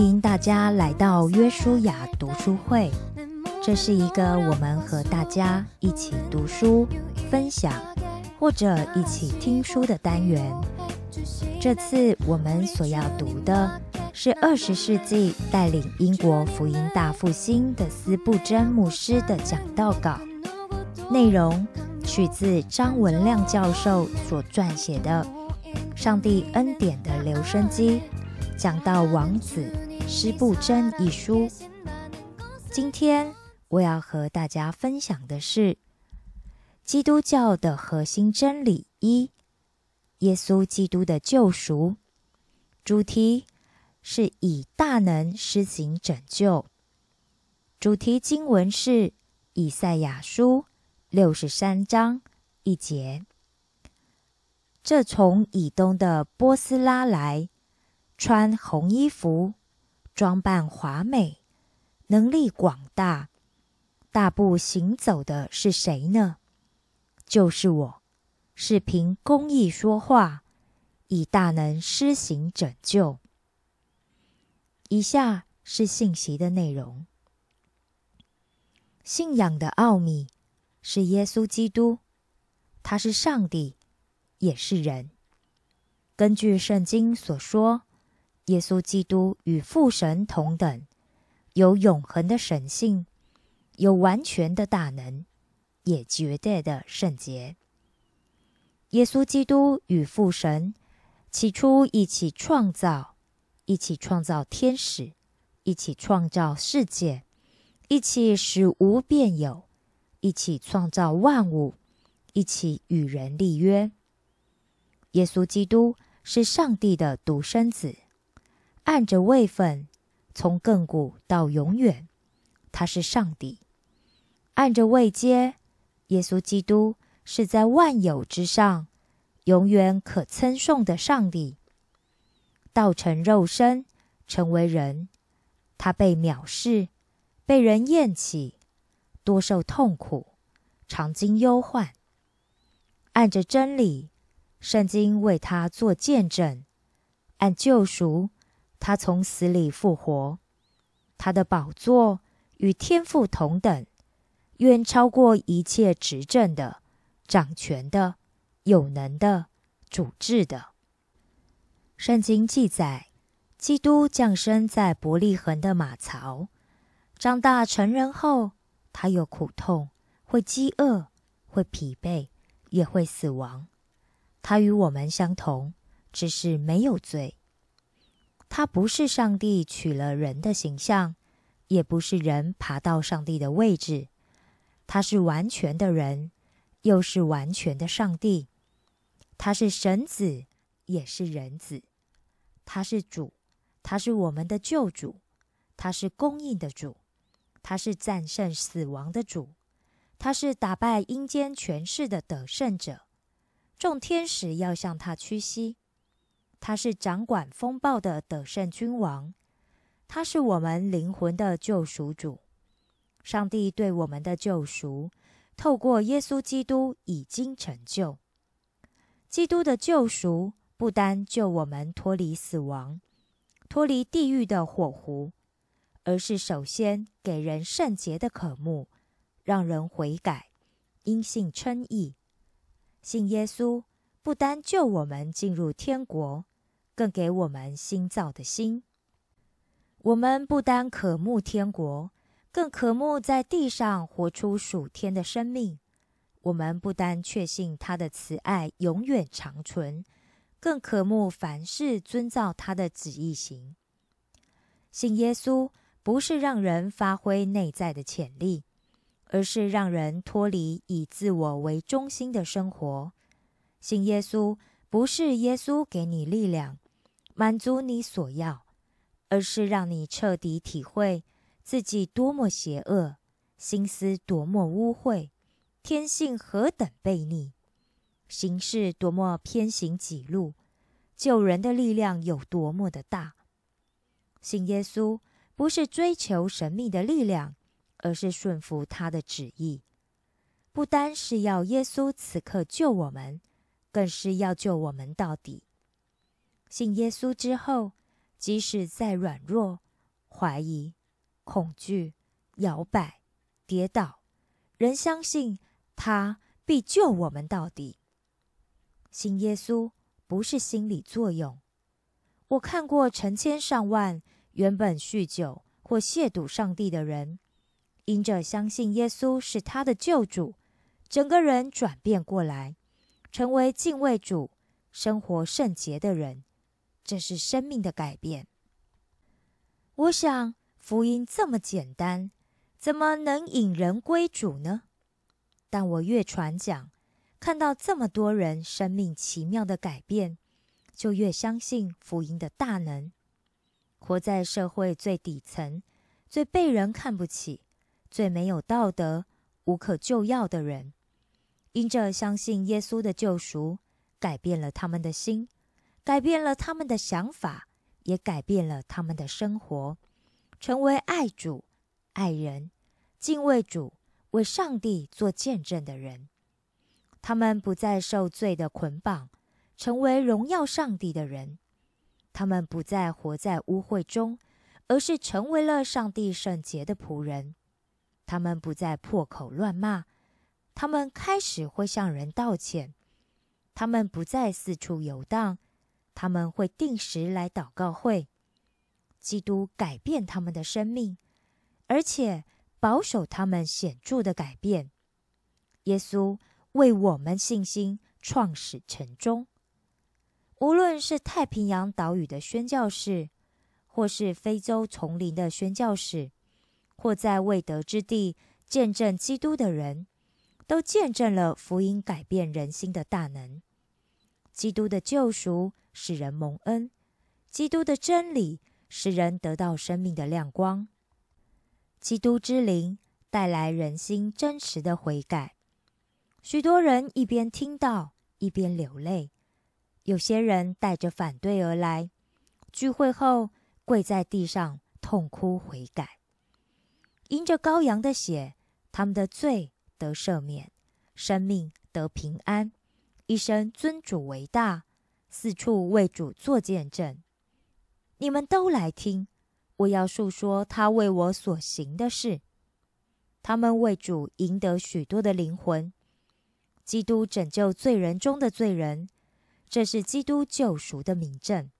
欢迎大家来到约书亚读书会。这是一个我们和大家一起读书、分享，或者一起听书的单元。这次我们所要读的是二十世纪带领英国福音大复兴的斯布真牧师的讲道稿，内容取自张文亮教授所撰写的《上帝恩典的留声机》。讲到王子施布真一书，今天我要和大家分享的是基督教的核心真理一：耶稣基督的救赎。主题是以大能施行拯救。主题经文是以赛亚书六十三章一节。这从以东的波斯拉来。穿红衣服，装扮华美，能力广大，大步行走的是谁呢？就是我，是凭公义说话，以大能施行拯救。以下是信息的内容：信仰的奥秘是耶稣基督，他是上帝，也是人。根据圣经所说。耶稣基督与父神同等，有永恒的神性，有完全的大能，也绝对的圣洁。耶稣基督与父神起初一起创造，一起创造天使，一起创造世界，一起使无变有，一起创造万物，一起与人立约。耶稣基督是上帝的独生子。按着位分，从亘古到永远，他是上帝；按着位阶，耶稣基督是在万有之上，永远可称颂的上帝。道成肉身，成为人，他被藐视，被人厌弃，多受痛苦，常经忧患。按着真理，圣经为他做见证；按救赎。他从死里复活，他的宝座与天父同等，远超过一切执政的、掌权的、有能的、主治的。圣经记载，基督降生在伯利恒的马槽，长大成人后，他有苦痛，会饥饿，会疲惫，也会死亡。他与我们相同，只是没有罪。他不是上帝取了人的形象，也不是人爬到上帝的位置。他是完全的人，又是完全的上帝。他是神子，也是人子。他是主，他是我们的救主。他是供应的主，他是战胜死亡的主，他是打败阴间权势的得胜者。众天使要向他屈膝。他是掌管风暴的得胜君王，他是我们灵魂的救赎主。上帝对我们的救赎，透过耶稣基督已经成就。基督的救赎不单救我们脱离死亡、脱离地狱的火湖，而是首先给人圣洁的渴慕，让人悔改，因信称义。信耶稣不单救我们进入天国。更给我们新造的心。我们不单渴慕天国，更渴慕在地上活出属天的生命。我们不单确信他的慈爱永远长存，更渴慕凡事遵照他的旨意行。信耶稣不是让人发挥内在的潜力，而是让人脱离以自我为中心的生活。信耶稣不是耶稣给你力量。满足你所要，而是让你彻底体会自己多么邪恶，心思多么污秽，天性何等悖逆，行事多么偏行己路，救人的力量有多么的大。信耶稣不是追求神秘的力量，而是顺服他的旨意。不单是要耶稣此刻救我们，更是要救我们到底。信耶稣之后，即使再软弱、怀疑、恐惧、摇摆、跌倒，仍相信他必救我们到底。信耶稣不是心理作用。我看过成千上万原本酗酒或亵渎上帝的人，因着相信耶稣是他的救主，整个人转变过来，成为敬畏主、生活圣洁的人。这是生命的改变。我想，福音这么简单，怎么能引人归主呢？但我越传讲，看到这么多人生命奇妙的改变，就越相信福音的大能。活在社会最底层、最被人看不起、最没有道德、无可救药的人，因着相信耶稣的救赎，改变了他们的心。改变了他们的想法，也改变了他们的生活，成为爱主、爱人、敬畏主、为上帝做见证的人。他们不再受罪的捆绑，成为荣耀上帝的人。他们不再活在污秽中，而是成为了上帝圣洁的仆人。他们不再破口乱骂，他们开始会向人道歉。他们不再四处游荡。他们会定时来祷告会，基督改变他们的生命，而且保守他们显著的改变。耶稣为我们信心创始成终。无论是太平洋岛屿的宣教士，或是非洲丛林的宣教士，或在未得之地见证基督的人，都见证了福音改变人心的大能。基督的救赎。使人蒙恩，基督的真理使人得到生命的亮光。基督之灵带来人心真实的悔改。许多人一边听到，一边流泪；有些人带着反对而来，聚会后跪在地上痛哭悔改。因着羔羊的血，他们的罪得赦免，生命得平安，一生尊主为大。四处为主做见证，你们都来听，我要述说他为我所行的事。他们为主赢得许多的灵魂，基督拯救罪人中的罪人，这是基督救赎的明证。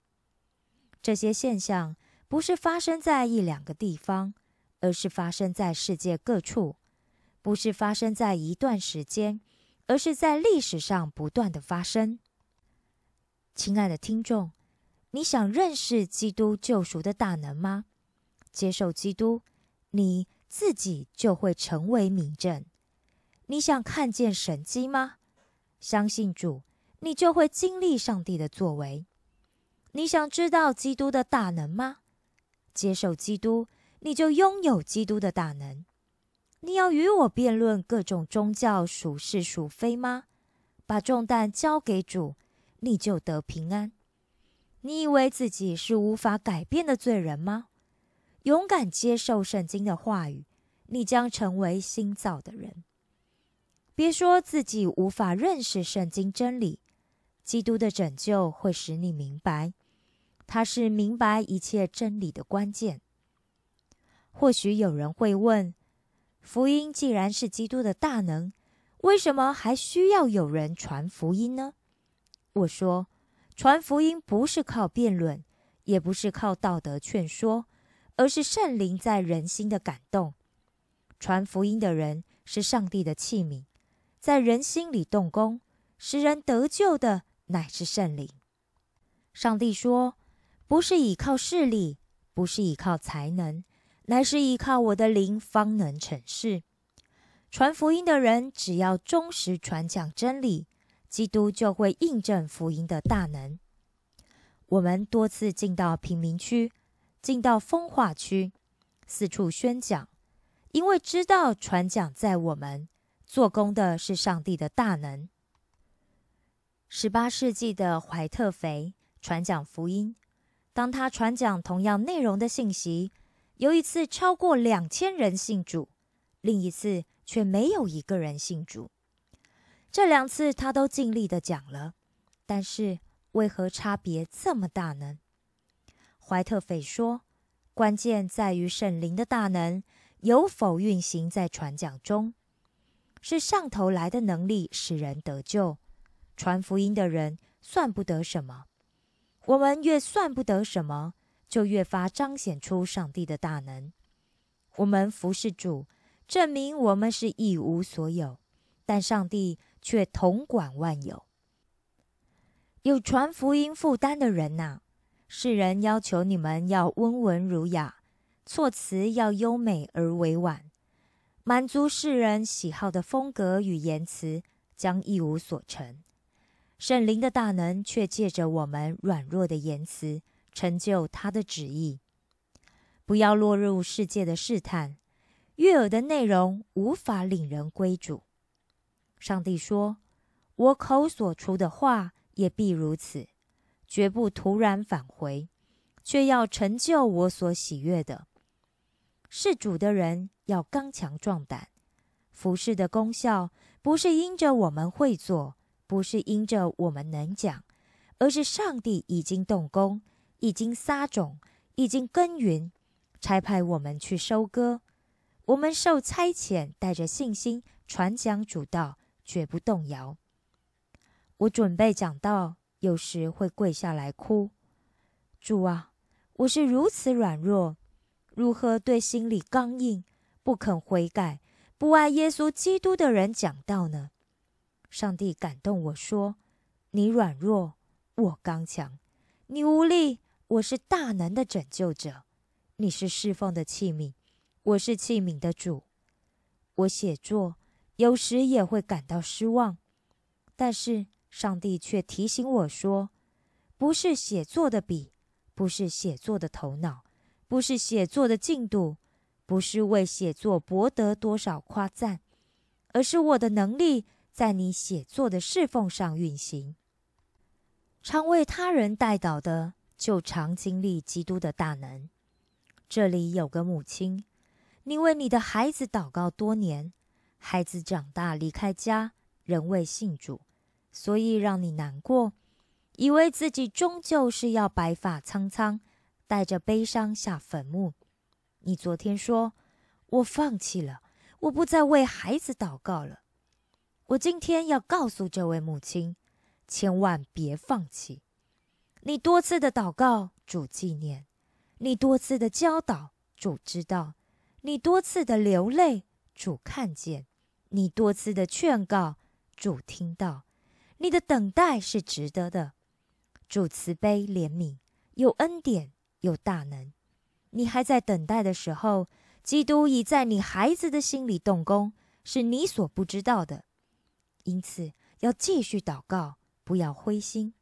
这些现象不是发生在一两个地方，而是发生在世界各处；不是发生在一段时间，而是在历史上不断的发生。亲爱的听众，你想认识基督救赎的大能吗？接受基督，你自己就会成为明证。你想看见神迹吗？相信主，你就会经历上帝的作为。你想知道基督的大能吗？接受基督，你就拥有基督的大能。你要与我辩论各种宗教属是属非吗？把重担交给主。你就得平安。你以为自己是无法改变的罪人吗？勇敢接受圣经的话语，你将成为新造的人。别说自己无法认识圣经真理，基督的拯救会使你明白，他是明白一切真理的关键。或许有人会问：福音既然是基督的大能，为什么还需要有人传福音呢？我说，传福音不是靠辩论，也不是靠道德劝说，而是圣灵在人心的感动。传福音的人是上帝的器皿，在人心里动工，使人得救的乃是圣灵。上帝说，不是依靠势力，不是依靠才能，乃是依靠我的灵方能成事。传福音的人只要忠实传讲真理。基督就会印证福音的大能。我们多次进到贫民区，进到风化区，四处宣讲，因为知道传讲在我们做工的是上帝的大能。十八世纪的怀特肥传讲福音，当他传讲同样内容的信息，有一次超过两千人信主，另一次却没有一个人信主。这两次他都尽力的讲了，但是为何差别这么大呢？怀特斐说：“关键在于圣灵的大能有否运行在传讲中，是上头来的能力使人得救。传福音的人算不得什么。我们越算不得什么，就越发彰显出上帝的大能。我们服侍主，证明我们是一无所有，但上帝却统管万有。有传福音负担的人呐。”世人要求你们要温文儒雅，措辞要优美而委婉，满足世人喜好的风格与言辞，将一无所成。圣灵的大能却借着我们软弱的言辞，成就他的旨意。不要落入世界的试探，悦耳的内容无法领人归主。上帝说：“我口所出的话，也必如此。”绝不突然返回，却要成就我所喜悦的。事主的人要刚强壮胆。服侍的功效不是因着我们会做，不是因着我们能讲，而是上帝已经动工，已经撒种，已经耕耘，差派我们去收割。我们受差遣，带着信心传讲主道，绝不动摇。我准备讲道。有时会跪下来哭，主啊，我是如此软弱，如何对心里刚硬、不肯悔改、不爱耶稣基督的人讲道呢？上帝感动我说：“你软弱，我刚强；你无力，我是大能的拯救者。你是侍奉的器皿，我是器皿的主。我写作有时也会感到失望，但是。”上帝却提醒我说：“不是写作的笔，不是写作的头脑，不是写作的进度，不是为写作博得多少夸赞，而是我的能力在你写作的侍奉上运行。常为他人代祷的，就常经历基督的大能。这里有个母亲，你为你的孩子祷告多年，孩子长大离开家，仍未信主。”所以让你难过，以为自己终究是要白发苍苍，带着悲伤下坟墓。你昨天说：“我放弃了，我不再为孩子祷告了。”我今天要告诉这位母亲，千万别放弃。你多次的祷告，主纪念；你多次的教导，主知道；你多次的流泪，主看见；你多次的劝告，主听到。你的等待是值得的，主慈悲怜悯，有恩典，有大能。你还在等待的时候，基督已在你孩子的心里动工，是你所不知道的。因此，要继续祷告，不要灰心。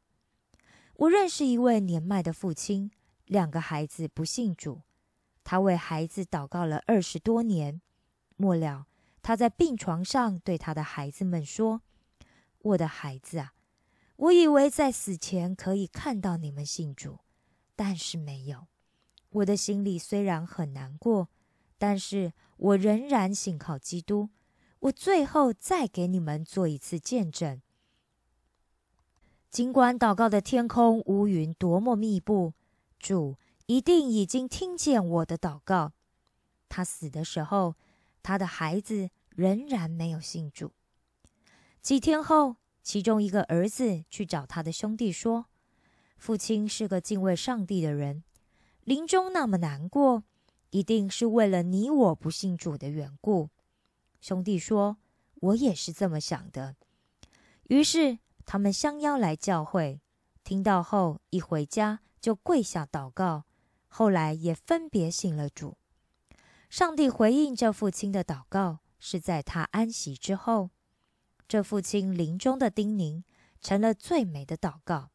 我认识一位年迈的父亲，两个孩子不信主，他为孩子祷告了二十多年。末了，他在病床上对他的孩子们说。我的孩子啊，我以为在死前可以看到你们信主，但是没有。我的心里虽然很难过，但是我仍然信靠基督。我最后再给你们做一次见证。尽管祷告的天空乌云多么密布，主一定已经听见我的祷告。他死的时候，他的孩子仍然没有信主。几天后，其中一个儿子去找他的兄弟说：“父亲是个敬畏上帝的人，临终那么难过，一定是为了你我不信主的缘故。”兄弟说：“我也是这么想的。”于是他们相邀来教会，听到后一回家就跪下祷告，后来也分别信了主。上帝回应这父亲的祷告，是在他安息之后。这父亲临终的叮咛，成了最美的祷告。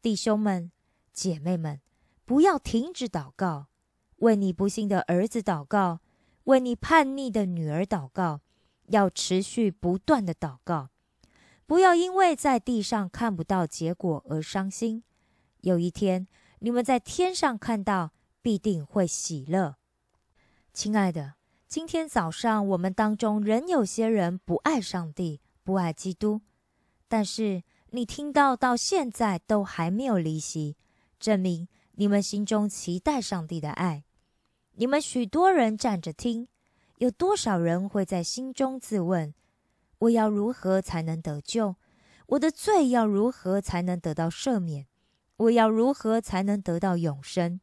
弟兄们、姐妹们，不要停止祷告，为你不幸的儿子祷告，为你叛逆的女儿祷告，要持续不断的祷告。不要因为在地上看不到结果而伤心。有一天，你们在天上看到，必定会喜乐。亲爱的。今天早上，我们当中仍有些人不爱上帝，不爱基督。但是你听到到现在都还没有离席，证明你们心中期待上帝的爱。你们许多人站着听，有多少人会在心中自问：我要如何才能得救？我的罪要如何才能得到赦免？我要如何才能得到永生？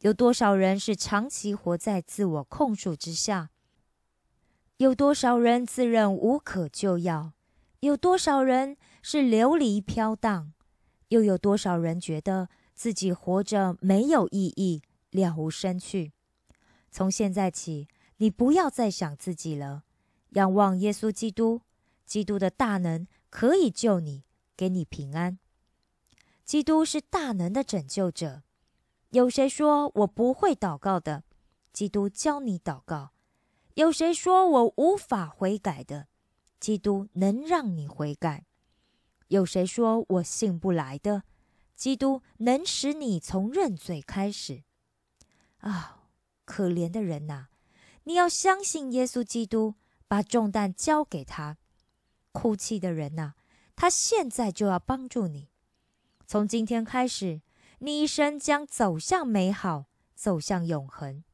有多少人是长期活在自我控诉之下？有多少人自认无可救药？有多少人是流离飘荡？又有多少人觉得自己活着没有意义，了无生趣？从现在起，你不要再想自己了，仰望耶稣基督，基督的大能可以救你，给你平安。基督是大能的拯救者。有谁说我不会祷告的？基督教你祷告。有谁说我无法悔改的？基督能让你悔改。有谁说我信不来的？基督能使你从认罪开始。啊，可怜的人呐！你要相信耶稣基督，把重担交给他。哭泣的人呐，他现在就要帮助你。从今天开始，你一生将走向美好，走向永恒。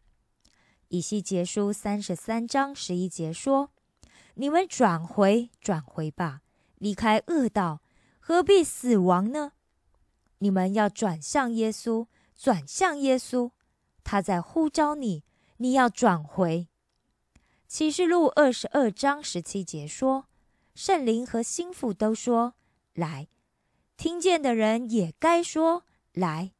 以西结书三十三章十一节说：“你们转回，转回吧，离开恶道，何必死亡呢？你们要转向耶稣，转向耶稣，他在呼召你，你要转回。”启示录二十二章十七节说：“圣灵和心腹都说来，听见的人也该说来，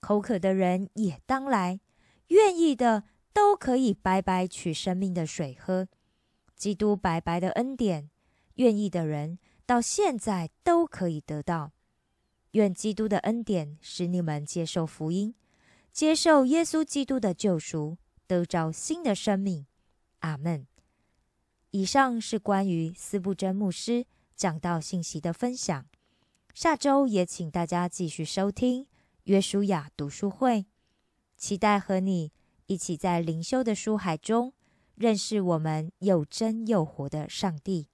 口渴的人也当来，愿意的。”都可以白白取生命的水喝，基督白白的恩典，愿意的人到现在都可以得到。愿基督的恩典使你们接受福音，接受耶稣基督的救赎，得着新的生命。阿门。以上是关于斯布真牧师讲道信息的分享。下周也请大家继续收听约书亚读书会，期待和你。一起在灵修的书海中认识我们又真又活的上帝。